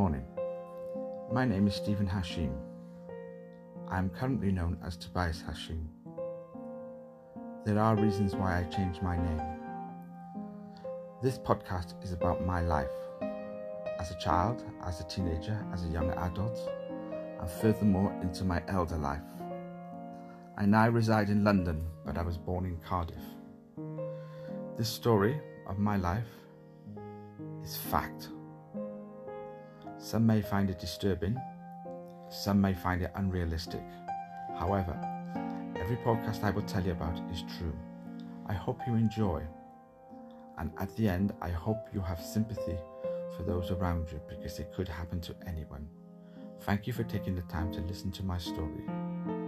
Morning. My name is Stephen Hashim. I am currently known as Tobias Hashim. There are reasons why I changed my name. This podcast is about my life as a child, as a teenager, as a young adult, and furthermore into my elder life. I now reside in London, but I was born in Cardiff. This story of my life is fact. Some may find it disturbing, some may find it unrealistic. However, every podcast I will tell you about is true. I hope you enjoy. And at the end, I hope you have sympathy for those around you because it could happen to anyone. Thank you for taking the time to listen to my story.